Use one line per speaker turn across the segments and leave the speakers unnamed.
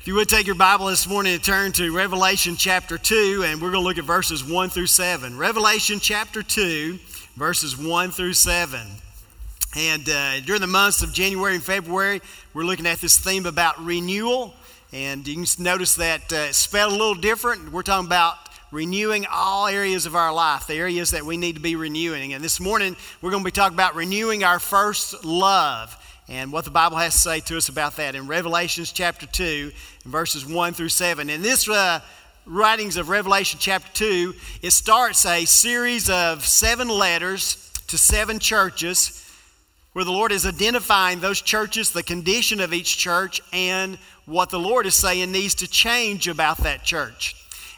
If you would take your Bible this morning and turn to Revelation chapter 2, and we're going to look at verses 1 through 7. Revelation chapter 2, verses 1 through 7. And uh, during the months of January and February, we're looking at this theme about renewal. And you can notice that uh, it's spelled a little different. We're talking about renewing all areas of our life, the areas that we need to be renewing. And this morning, we're going to be talking about renewing our first love and what the Bible has to say to us about that in Revelations chapter 2, verses 1 through 7. In this uh, writings of Revelation chapter 2, it starts a series of seven letters to seven churches where the Lord is identifying those churches, the condition of each church, and what the Lord is saying needs to change about that church.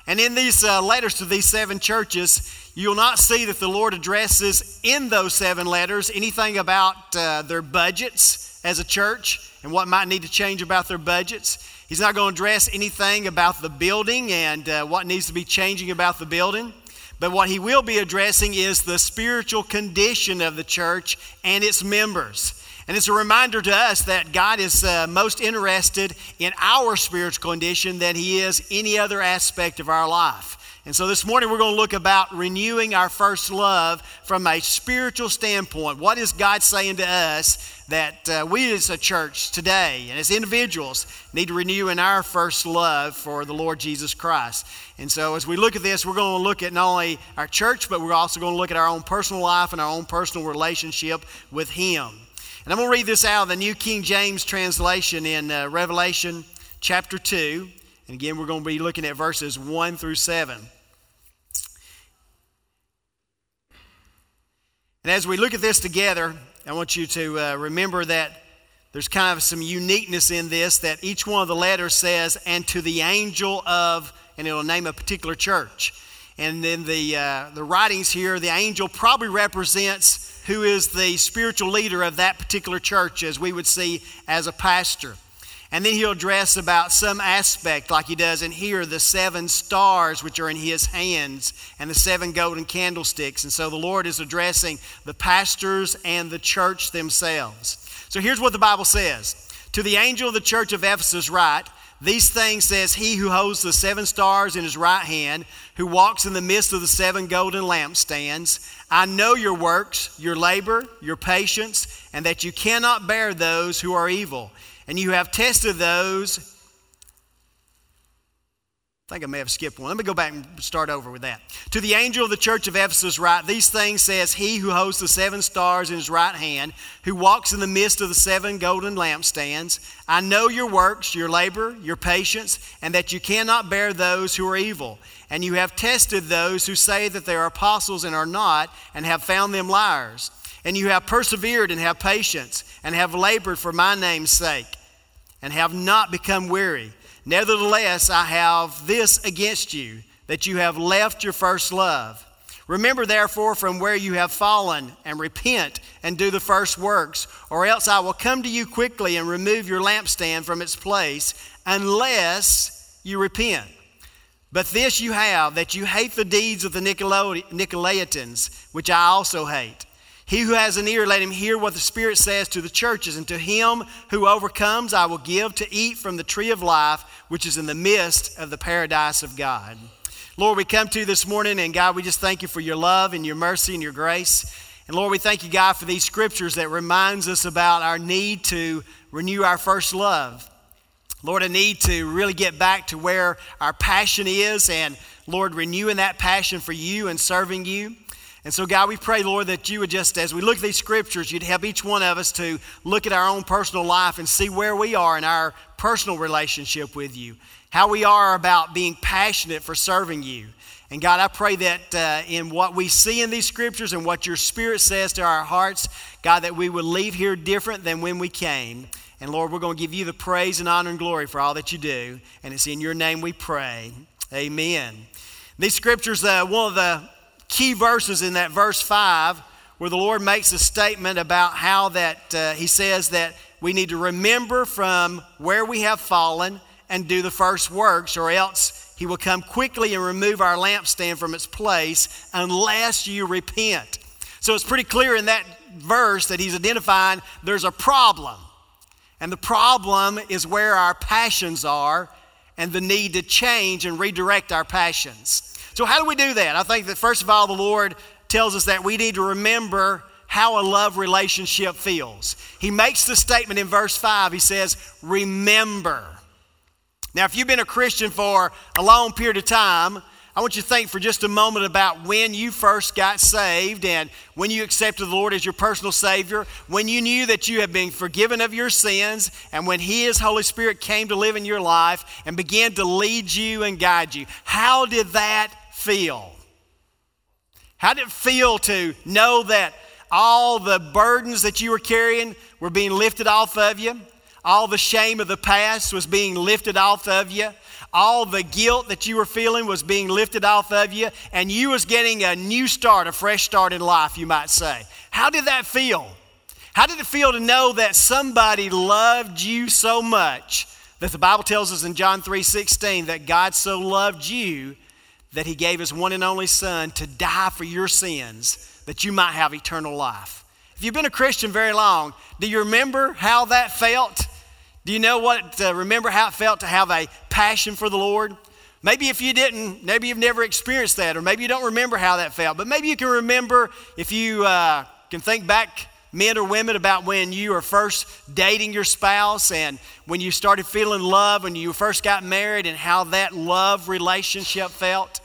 And in these uh, letters to these seven churches, you'll not see that the Lord addresses in those seven letters anything about uh, their budgets as a church and what might need to change about their budgets. He's not going to address anything about the building and uh, what needs to be changing about the building. But what he will be addressing is the spiritual condition of the church and its members. And it's a reminder to us that God is uh, most interested in our spiritual condition than He is any other aspect of our life. And so this morning we're going to look about renewing our first love from a spiritual standpoint. What is God saying to us that uh, we as a church today and as individuals need to renew in our first love for the Lord Jesus Christ? And so as we look at this, we're going to look at not only our church, but we're also going to look at our own personal life and our own personal relationship with Him. And I'm going to read this out of the New King James translation in uh, Revelation chapter 2. And again, we're going to be looking at verses 1 through 7. And as we look at this together, I want you to uh, remember that there's kind of some uniqueness in this that each one of the letters says, and to the angel of, and it'll name a particular church. And then the, uh, the writings here, the angel probably represents who is the spiritual leader of that particular church, as we would see as a pastor. And then he'll address about some aspect, like he does in here, the seven stars which are in his hands and the seven golden candlesticks. And so the Lord is addressing the pastors and the church themselves. So here's what the Bible says To the angel of the church of Ephesus, write, these things says he who holds the seven stars in his right hand, who walks in the midst of the seven golden lampstands. I know your works, your labor, your patience, and that you cannot bear those who are evil. And you have tested those I think I may have skipped one. Let me go back and start over with that. To the angel of the church of Ephesus, write these things says he who holds the seven stars in his right hand, who walks in the midst of the seven golden lampstands. I know your works, your labor, your patience, and that you cannot bear those who are evil. And you have tested those who say that they are apostles and are not, and have found them liars. And you have persevered and have patience, and have labored for my name's sake, and have not become weary. Nevertheless, I have this against you, that you have left your first love. Remember, therefore, from where you have fallen, and repent and do the first works, or else I will come to you quickly and remove your lampstand from its place, unless you repent. But this you have, that you hate the deeds of the Nicolaitans, which I also hate. He who has an ear, let him hear what the Spirit says to the churches. And to him who overcomes, I will give to eat from the tree of life, which is in the midst of the paradise of God. Lord, we come to you this morning, and God, we just thank you for your love and your mercy and your grace. And Lord, we thank you, God, for these scriptures that reminds us about our need to renew our first love. Lord, a need to really get back to where our passion is, and Lord, renewing that passion for you and serving you. And so, God, we pray, Lord, that you would just, as we look at these scriptures, you'd help each one of us to look at our own personal life and see where we are in our personal relationship with you, how we are about being passionate for serving you. And God, I pray that uh, in what we see in these scriptures and what your Spirit says to our hearts, God, that we would leave here different than when we came. And Lord, we're going to give you the praise and honor and glory for all that you do. And it's in your name we pray. Amen. These scriptures, uh, one of the key verses in that verse 5 where the Lord makes a statement about how that uh, He says that we need to remember from where we have fallen and do the first works, or else He will come quickly and remove our lampstand from its place unless you repent. So it's pretty clear in that verse that He's identifying there's a problem. And the problem is where our passions are and the need to change and redirect our passions. So, how do we do that? I think that first of all, the Lord tells us that we need to remember how a love relationship feels. He makes the statement in verse 5. He says, Remember. Now, if you've been a Christian for a long period of time, I want you to think for just a moment about when you first got saved and when you accepted the Lord as your personal Savior, when you knew that you have been forgiven of your sins, and when His Holy Spirit came to live in your life and began to lead you and guide you. How did that feel? How did it feel to know that all the burdens that you were carrying were being lifted off of you? All the shame of the past was being lifted off of you. All the guilt that you were feeling was being lifted off of you, and you was getting a new start, a fresh start in life, you might say. How did that feel? How did it feel to know that somebody loved you so much that the Bible tells us in John 3:16 that God so loved you that he gave his one and only son to die for your sins that you might have eternal life. If you've been a Christian very long, do you remember how that felt? Do you know what, uh, remember how it felt to have a passion for the Lord? Maybe if you didn't, maybe you've never experienced that, or maybe you don't remember how that felt, but maybe you can remember if you uh, can think back, men or women, about when you were first dating your spouse and when you started feeling love, when you first got married, and how that love relationship felt.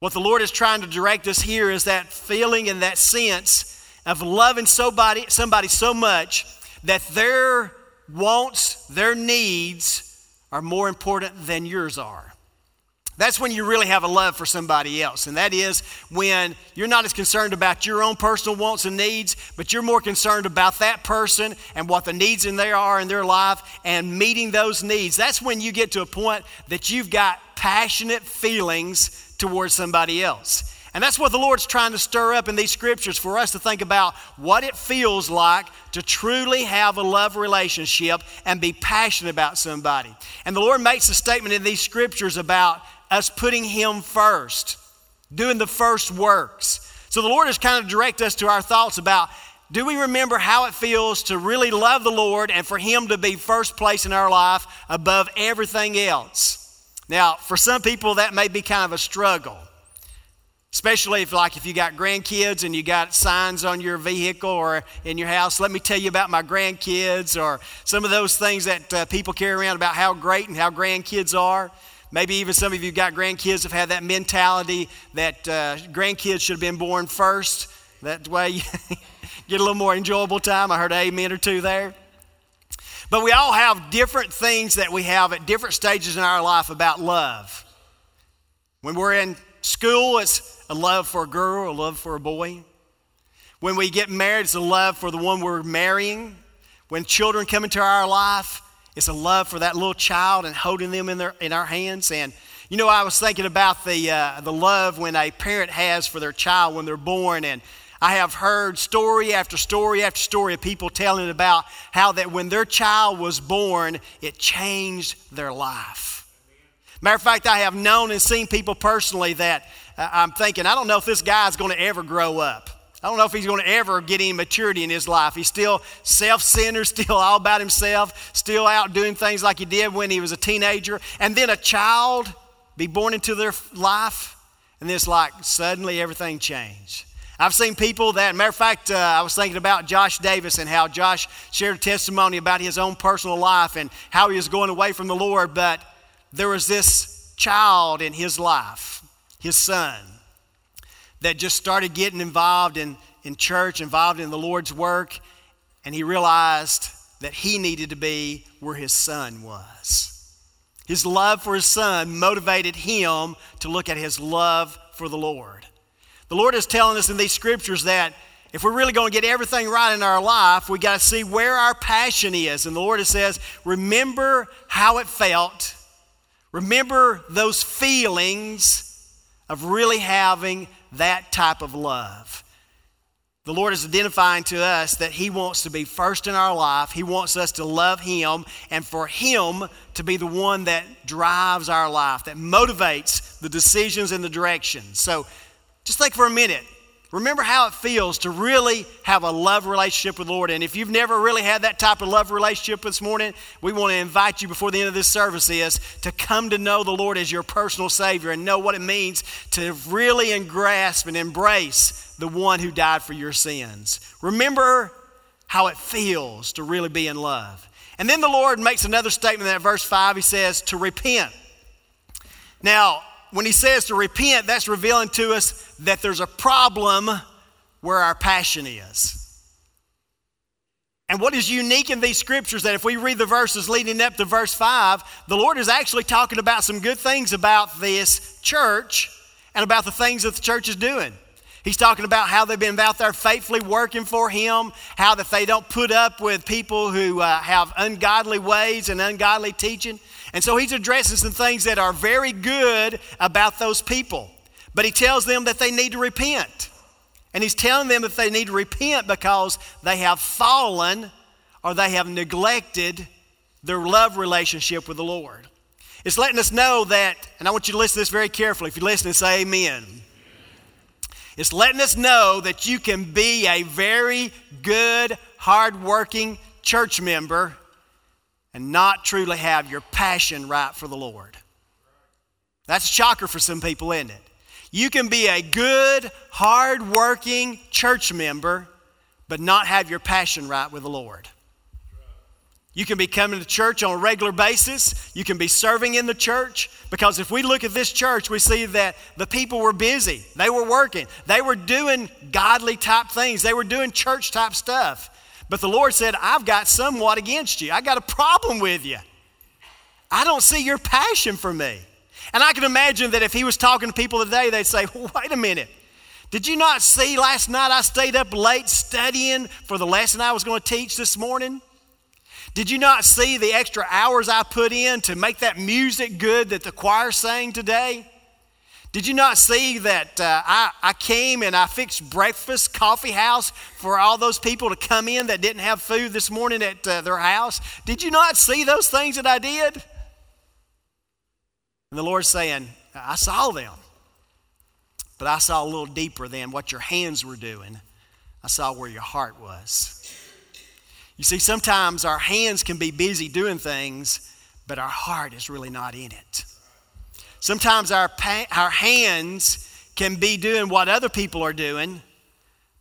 What the Lord is trying to direct us here is that feeling and that sense of loving somebody, somebody so much that their wants, their needs are more important than yours are. That's when you really have a love for somebody else. And that is when you're not as concerned about your own personal wants and needs, but you're more concerned about that person and what the needs in there are in their life and meeting those needs. That's when you get to a point that you've got passionate feelings towards somebody else. And that's what the Lord's trying to stir up in these scriptures for us to think about what it feels like to truly have a love relationship and be passionate about somebody. And the Lord makes a statement in these scriptures about us putting Him first, doing the first works. So the Lord has kind of directed us to our thoughts about do we remember how it feels to really love the Lord and for Him to be first place in our life above everything else? Now, for some people, that may be kind of a struggle. Especially if, like, if you got grandkids and you got signs on your vehicle or in your house, let me tell you about my grandkids, or some of those things that uh, people carry around about how great and how grandkids are. Maybe even some of you got grandkids have had that mentality that uh, grandkids should have been born first. That way you get a little more enjoyable time. I heard amen or two there. But we all have different things that we have at different stages in our life about love. When we're in school, it's a love for a girl, a love for a boy. When we get married, it's a love for the one we're marrying. When children come into our life, it's a love for that little child and holding them in, their, in our hands. And you know, I was thinking about the, uh, the love when a parent has for their child when they're born. And I have heard story after story after story of people telling about how that when their child was born, it changed their life. Matter of fact, I have known and seen people personally that uh, I'm thinking, I don't know if this guy's going to ever grow up. I don't know if he's going to ever get any maturity in his life. He's still self centered, still all about himself, still out doing things like he did when he was a teenager. And then a child be born into their life, and it's like suddenly everything changed. I've seen people that, matter of fact, uh, I was thinking about Josh Davis and how Josh shared a testimony about his own personal life and how he was going away from the Lord, but there was this child in his life his son, that just started getting involved in, in church, involved in the Lord's work, and he realized that he needed to be where his son was. His love for his son motivated him to look at his love for the Lord. The Lord is telling us in these scriptures that if we're really going to get everything right in our life, we got to see where our passion is. And the Lord says, remember how it felt. Remember those feelings of really having that type of love. The Lord is identifying to us that He wants to be first in our life. He wants us to love Him and for Him to be the one that drives our life, that motivates the decisions and the directions. So just think for a minute Remember how it feels to really have a love relationship with the Lord. And if you've never really had that type of love relationship this morning, we want to invite you before the end of this service is to come to know the Lord as your personal Savior and know what it means to really grasp and embrace the one who died for your sins. Remember how it feels to really be in love. And then the Lord makes another statement in that verse 5. He says, to repent. Now, when he says to repent, that's revealing to us that there's a problem where our passion is. And what is unique in these scriptures that if we read the verses leading up to verse 5, the Lord is actually talking about some good things about this church and about the things that the church is doing. He's talking about how they've been out there faithfully working for Him, how that they don't put up with people who uh, have ungodly ways and ungodly teaching. And so he's addressing some things that are very good about those people. But he tells them that they need to repent. And he's telling them that they need to repent because they have fallen or they have neglected their love relationship with the Lord. It's letting us know that, and I want you to listen to this very carefully. If you listen and say amen. It's letting us know that you can be a very good, hardworking church member and not truly have your passion right for the Lord. That's a shocker for some people, isn't it? You can be a good, hard-working church member, but not have your passion right with the Lord. You can be coming to church on a regular basis. You can be serving in the church. Because if we look at this church, we see that the people were busy. They were working. They were doing godly type things. They were doing church type stuff. But the Lord said, I've got somewhat against you. I got a problem with you. I don't see your passion for me. And I can imagine that if he was talking to people today, they'd say, wait a minute. Did you not see last night I stayed up late studying for the lesson I was going to teach this morning? Did you not see the extra hours I put in to make that music good that the choir sang today? Did you not see that uh, I, I came and I fixed breakfast, coffee house for all those people to come in that didn't have food this morning at uh, their house? Did you not see those things that I did? And the Lord's saying, I saw them, but I saw a little deeper than what your hands were doing. I saw where your heart was. You see, sometimes our hands can be busy doing things, but our heart is really not in it. Sometimes our, pa- our hands can be doing what other people are doing,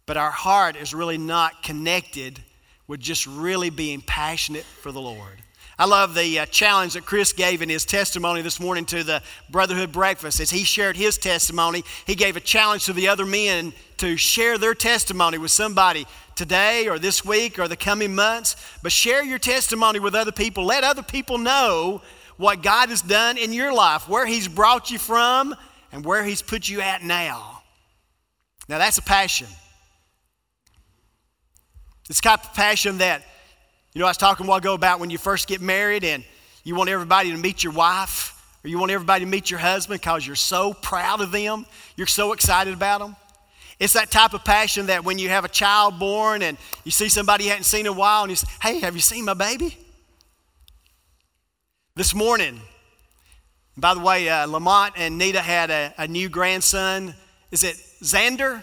but our heart is really not connected with just really being passionate for the Lord. I love the uh, challenge that Chris gave in his testimony this morning to the Brotherhood Breakfast. As he shared his testimony, he gave a challenge to the other men to share their testimony with somebody today or this week or the coming months. But share your testimony with other people. Let other people know what God has done in your life, where He's brought you from, and where He's put you at now. Now, that's a passion. It's kind of passion that, you know, I was talking a while ago about when you first get married and you want everybody to meet your wife or you want everybody to meet your husband because you're so proud of them, you're so excited about them. It's that type of passion that when you have a child born and you see somebody you hadn't seen in a while and you say, Hey, have you seen my baby? This morning, by the way, uh, Lamont and Nita had a, a new grandson. Is it Xander?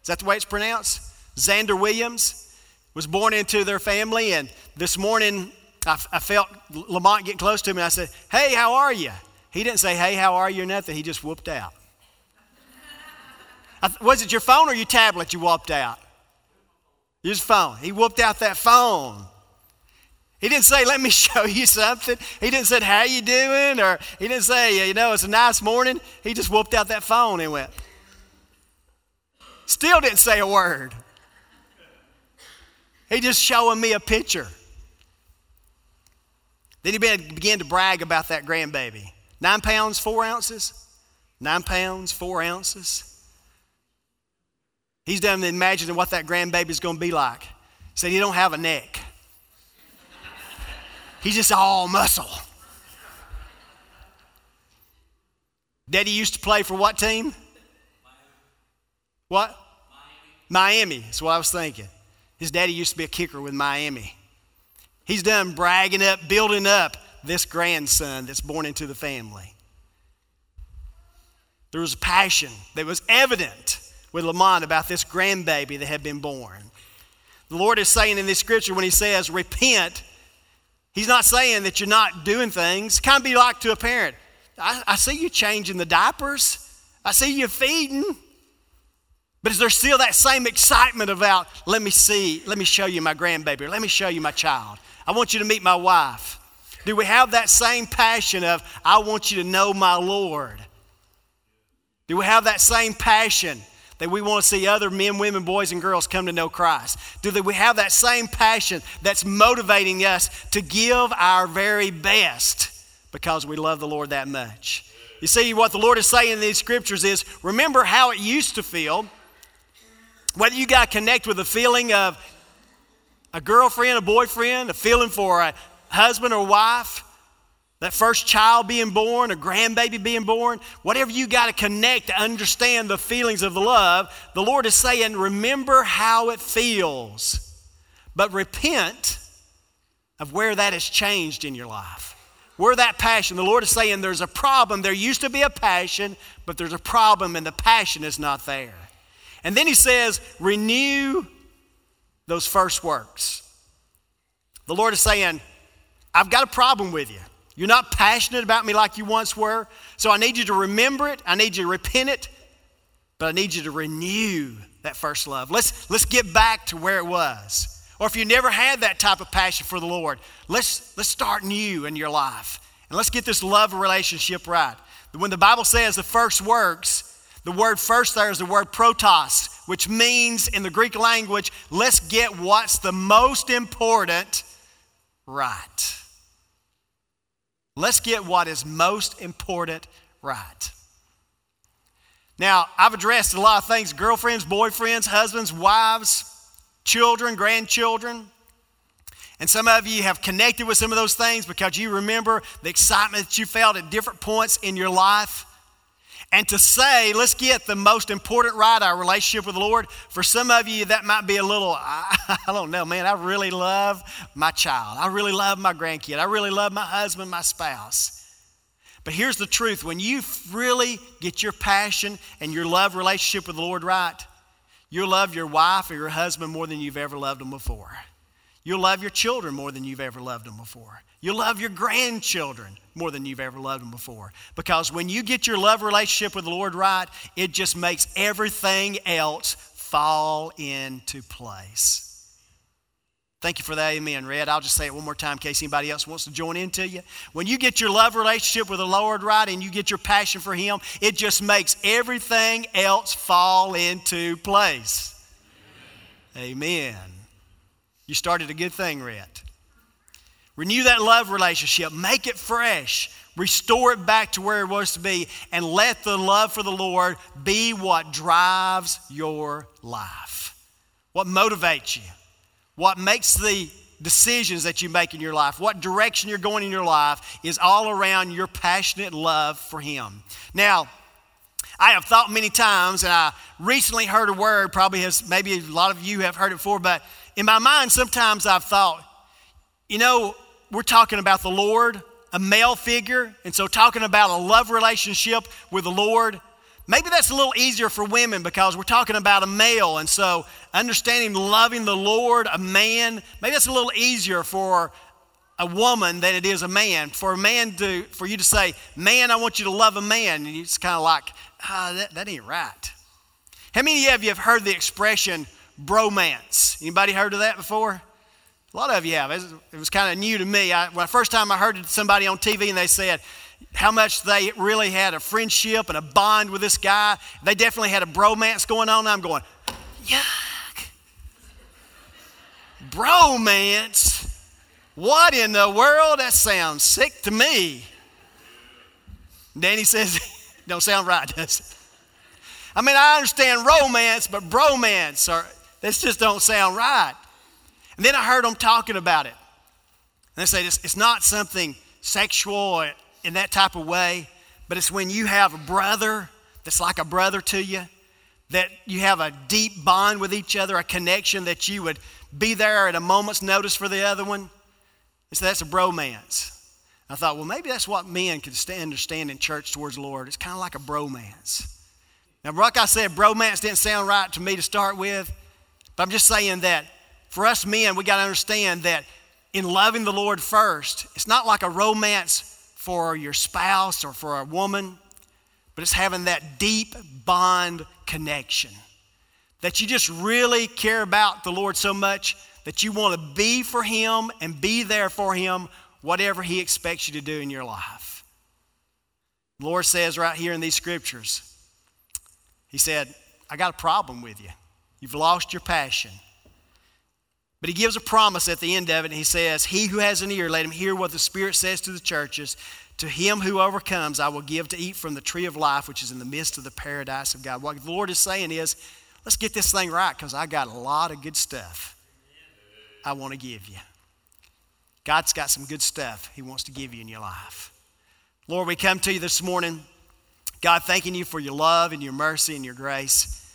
Is that the way it's pronounced? Xander Williams was born into their family, and this morning I, I felt Lamont get close to me. I said, "Hey, how are you?" He didn't say, "Hey, how are you?" or nothing. He just whooped out. Was it your phone or your tablet you whooped out? His phone. He whooped out that phone. He didn't say, let me show you something. He didn't say, how you doing? Or he didn't say, you know, it's a nice morning. He just whooped out that phone and went. Still didn't say a word. He just showing me a picture. Then he began to brag about that grandbaby. Nine pounds, four ounces. Nine pounds, four ounces. He's done imagining what that grandbaby's going to be like. Said he don't have a neck. He's just all muscle. Daddy used to play for what team? What? Miami. That's what I was thinking. His daddy used to be a kicker with Miami. He's done bragging up, building up this grandson that's born into the family. There was a passion that was evident with Lamont about this grandbaby that had been born. The Lord is saying in this scripture when He says, repent, He's not saying that you're not doing things. Kind of be like to a parent. I, I see you changing the diapers. I see you feeding. But is there still that same excitement about, let me see, let me show you my grandbaby, or let me show you my child? I want you to meet my wife. Do we have that same passion of, I want you to know my Lord? Do we have that same passion that we want to see other men, women, boys, and girls come to know Christ? Do we have that same passion that's motivating us to give our very best because we love the Lord that much? You see, what the Lord is saying in these scriptures is remember how it used to feel. Whether you got to connect with a feeling of a girlfriend, a boyfriend, a feeling for a husband or wife, that first child being born, a grandbaby being born, whatever you got to connect to understand the feelings of the love, the Lord is saying, remember how it feels, but repent of where that has changed in your life. Where that passion, the Lord is saying there's a problem. There used to be a passion, but there's a problem and the passion is not there. And then He says, renew those first works. The Lord is saying, I've got a problem with you. You're not passionate about me like you once were. So I need you to remember it. I need you to repent it. But I need you to renew that first love. Let's, let's get back to where it was. Or if you never had that type of passion for the Lord, let's, let's start new in your life. And let's get this love relationship right. When the Bible says the first works, the word first there is the word protos, which means in the Greek language, let's get what's the most important right. Let's get what is most important right. Now, I've addressed a lot of things girlfriends, boyfriends, husbands, wives, children, grandchildren. And some of you have connected with some of those things because you remember the excitement that you felt at different points in your life. And to say, let's get the most important right, our relationship with the Lord, for some of you, that might be a little, I, I don't know, man, I really love my child. I really love my grandkid. I really love my husband, my spouse. But here's the truth when you really get your passion and your love relationship with the Lord right, you'll love your wife or your husband more than you've ever loved them before. You'll love your children more than you've ever loved them before. You'll love your grandchildren more than you've ever loved them before. Because when you get your love relationship with the Lord right, it just makes everything else fall into place. Thank you for that, amen, Red. I'll just say it one more time in case anybody else wants to join into you. When you get your love relationship with the Lord right and you get your passion for Him, it just makes everything else fall into place. Amen. You started a good thing, Red. Renew that love relationship, make it fresh, restore it back to where it was to be, and let the love for the Lord be what drives your life. What motivates you, what makes the decisions that you make in your life, what direction you're going in your life is all around your passionate love for Him. Now, I have thought many times, and I recently heard a word, probably has, maybe a lot of you have heard it before, but in my mind, sometimes I've thought, you know, we're talking about the Lord, a male figure, and so talking about a love relationship with the Lord. Maybe that's a little easier for women because we're talking about a male, and so understanding loving the Lord, a man, maybe that's a little easier for a woman than it is a man. For a man to, for you to say, man, I want you to love a man, and it's kind of like, ah, that, that ain't right. How many of you have heard the expression bromance? Anybody heard of that before? A lot of you have. It was kind of new to me. I, first time I heard somebody on TV and they said how much they really had a friendship and a bond with this guy, they definitely had a bromance going on. I'm going, yuck. Bromance? What in the world? That sounds sick to me. Danny says, don't sound right, does it? I mean, I understand romance, but bromance, or, this just don't sound right. And then I heard them talking about it. And they say it's, it's not something sexual in that type of way, but it's when you have a brother that's like a brother to you, that you have a deep bond with each other, a connection that you would be there at a moment's notice for the other one. And so that's a bromance. I thought, well, maybe that's what men could understand in church towards the Lord. It's kind of like a bromance. Now, like I said, bromance didn't sound right to me to start with, but I'm just saying that for us men, we got to understand that in loving the Lord first, it's not like a romance for your spouse or for a woman, but it's having that deep bond connection. That you just really care about the Lord so much that you want to be for Him and be there for Him, whatever He expects you to do in your life. The Lord says right here in these scriptures, He said, I got a problem with you. You've lost your passion. But he gives a promise at the end of it, and he says, He who has an ear, let him hear what the Spirit says to the churches. To him who overcomes, I will give to eat from the tree of life, which is in the midst of the paradise of God. What the Lord is saying is, let's get this thing right because I got a lot of good stuff I want to give you. God's got some good stuff He wants to give you in your life. Lord, we come to you this morning, God, thanking you for your love and your mercy and your grace.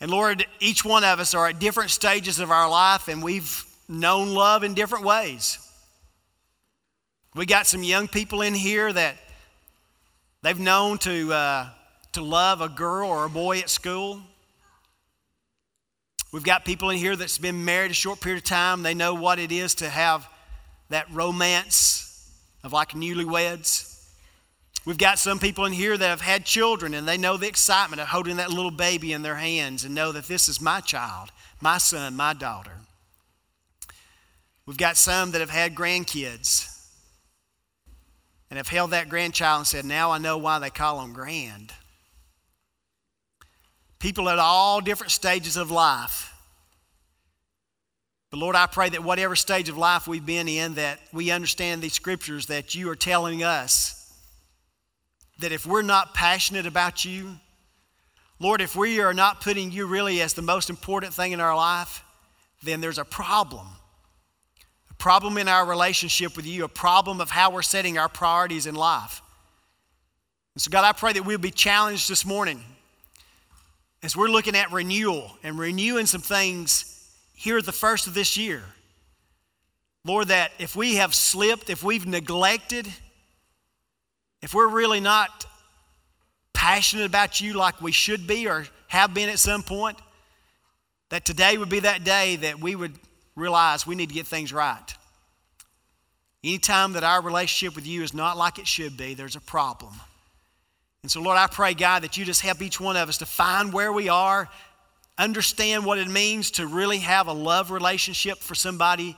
And Lord, each one of us are at different stages of our life, and we've known love in different ways. We got some young people in here that they've known to, uh, to love a girl or a boy at school. We've got people in here that's been married a short period of time. They know what it is to have that romance of like newlyweds. We've got some people in here that have had children and they know the excitement of holding that little baby in their hands and know that this is my child, my son, my daughter. We've got some that have had grandkids and have held that grandchild and said, Now I know why they call them grand. People at all different stages of life. But Lord, I pray that whatever stage of life we've been in, that we understand these scriptures that you are telling us that if we're not passionate about you, Lord, if we are not putting you really as the most important thing in our life, then there's a problem A problem in our relationship with you, a problem of how we're setting our priorities in life. And so, God, I pray that we'll be challenged this morning as we're looking at renewal and renewing some things here at the first of this year. Lord, that if we have slipped, if we've neglected, if we're really not passionate about you like we should be or have been at some point, that today would be that day that we would realize we need to get things right. Anytime that our relationship with you is not like it should be, there's a problem. And so, Lord, I pray, God, that you just help each one of us to find where we are, understand what it means to really have a love relationship for somebody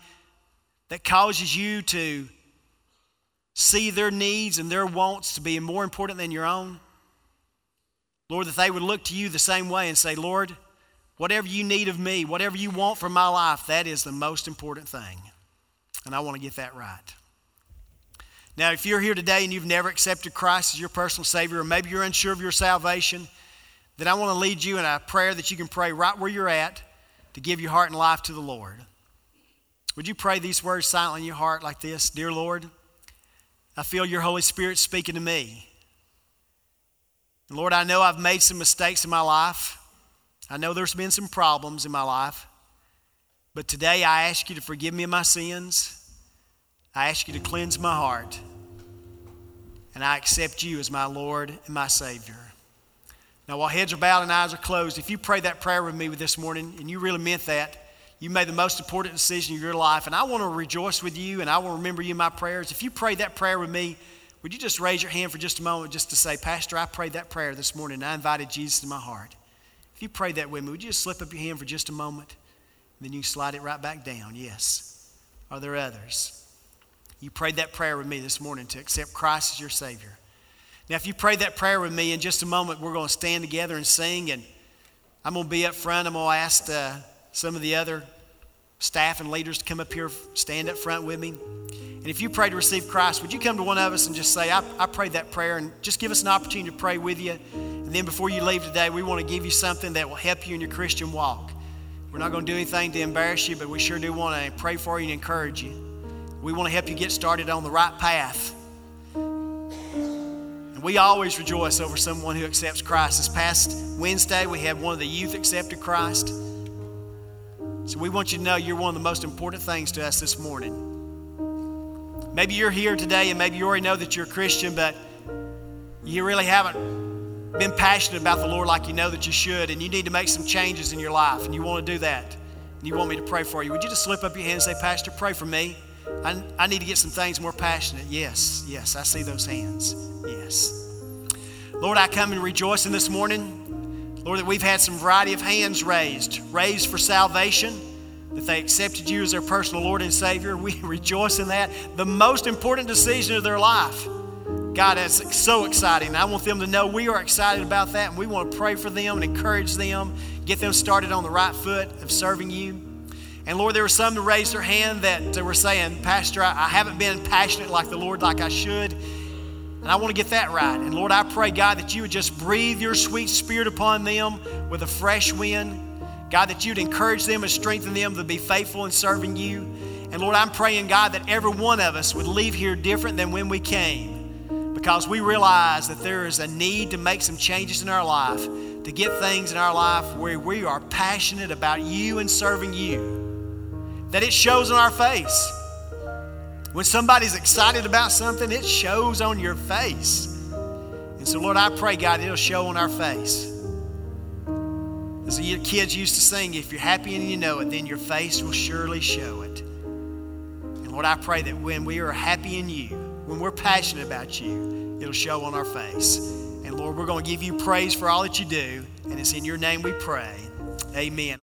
that causes you to see their needs and their wants to be more important than your own. Lord, that they would look to you the same way and say, Lord, Whatever you need of me, whatever you want from my life, that is the most important thing. And I want to get that right. Now, if you're here today and you've never accepted Christ as your personal Savior, or maybe you're unsure of your salvation, then I want to lead you in a prayer that you can pray right where you're at to give your heart and life to the Lord. Would you pray these words silently in your heart like this Dear Lord, I feel your Holy Spirit speaking to me. And Lord, I know I've made some mistakes in my life. I know there's been some problems in my life, but today I ask you to forgive me of my sins. I ask you to cleanse my heart. And I accept you as my Lord and my Savior. Now, while heads are bowed and eyes are closed, if you prayed that prayer with me this morning and you really meant that, you made the most important decision of your life. And I want to rejoice with you and I to remember you in my prayers. If you prayed that prayer with me, would you just raise your hand for just a moment just to say, Pastor, I prayed that prayer this morning and I invited Jesus in my heart. If you prayed that with me, would you just slip up your hand for just a moment? And then you slide it right back down. Yes. Are there others? You prayed that prayer with me this morning to accept Christ as your Savior. Now, if you prayed that prayer with me, in just a moment, we're going to stand together and sing. And I'm going to be up front. I'm going to ask uh, some of the other staff and leaders to come up here, stand up front with me. And if you pray to receive Christ, would you come to one of us and just say, I, I prayed that prayer, and just give us an opportunity to pray with you. And then before you leave today, we want to give you something that will help you in your Christian walk. We're not going to do anything to embarrass you, but we sure do want to pray for you and encourage you. We want to help you get started on the right path. And we always rejoice over someone who accepts Christ. This past Wednesday, we had one of the youth accepted Christ. So we want you to know you're one of the most important things to us this morning. Maybe you're here today and maybe you already know that you're a Christian, but you really haven't been passionate about the Lord like you know that you should, and you need to make some changes in your life, and you want to do that, and you want me to pray for you, would you just slip up your hand and say, Pastor, pray for me? I, I need to get some things more passionate. Yes, yes, I see those hands. Yes. Lord, I come and rejoice in this morning. Lord, that we've had some variety of hands raised, raised for salvation, that they accepted you as their personal Lord and Savior. We rejoice in that. The most important decision of their life. God, that's so exciting. I want them to know we are excited about that and we want to pray for them and encourage them, get them started on the right foot of serving you. And Lord, there were some that raised their hand that were saying, Pastor, I haven't been passionate like the Lord like I should. And I want to get that right. And Lord, I pray, God, that you would just breathe your sweet spirit upon them with a fresh wind. God, that you'd encourage them and strengthen them to be faithful in serving you. And Lord, I'm praying, God, that every one of us would leave here different than when we came because we realize that there is a need to make some changes in our life, to get things in our life where we are passionate about you and serving you, that it shows on our face. When somebody's excited about something, it shows on your face. And so, Lord, I pray, God, it'll show on our face. As the kids used to sing, if you're happy and you know it, then your face will surely show it. And Lord, I pray that when we are happy in you, when we're passionate about you, it'll show on our face. And Lord, we're going to give you praise for all that you do. And it's in your name we pray. Amen.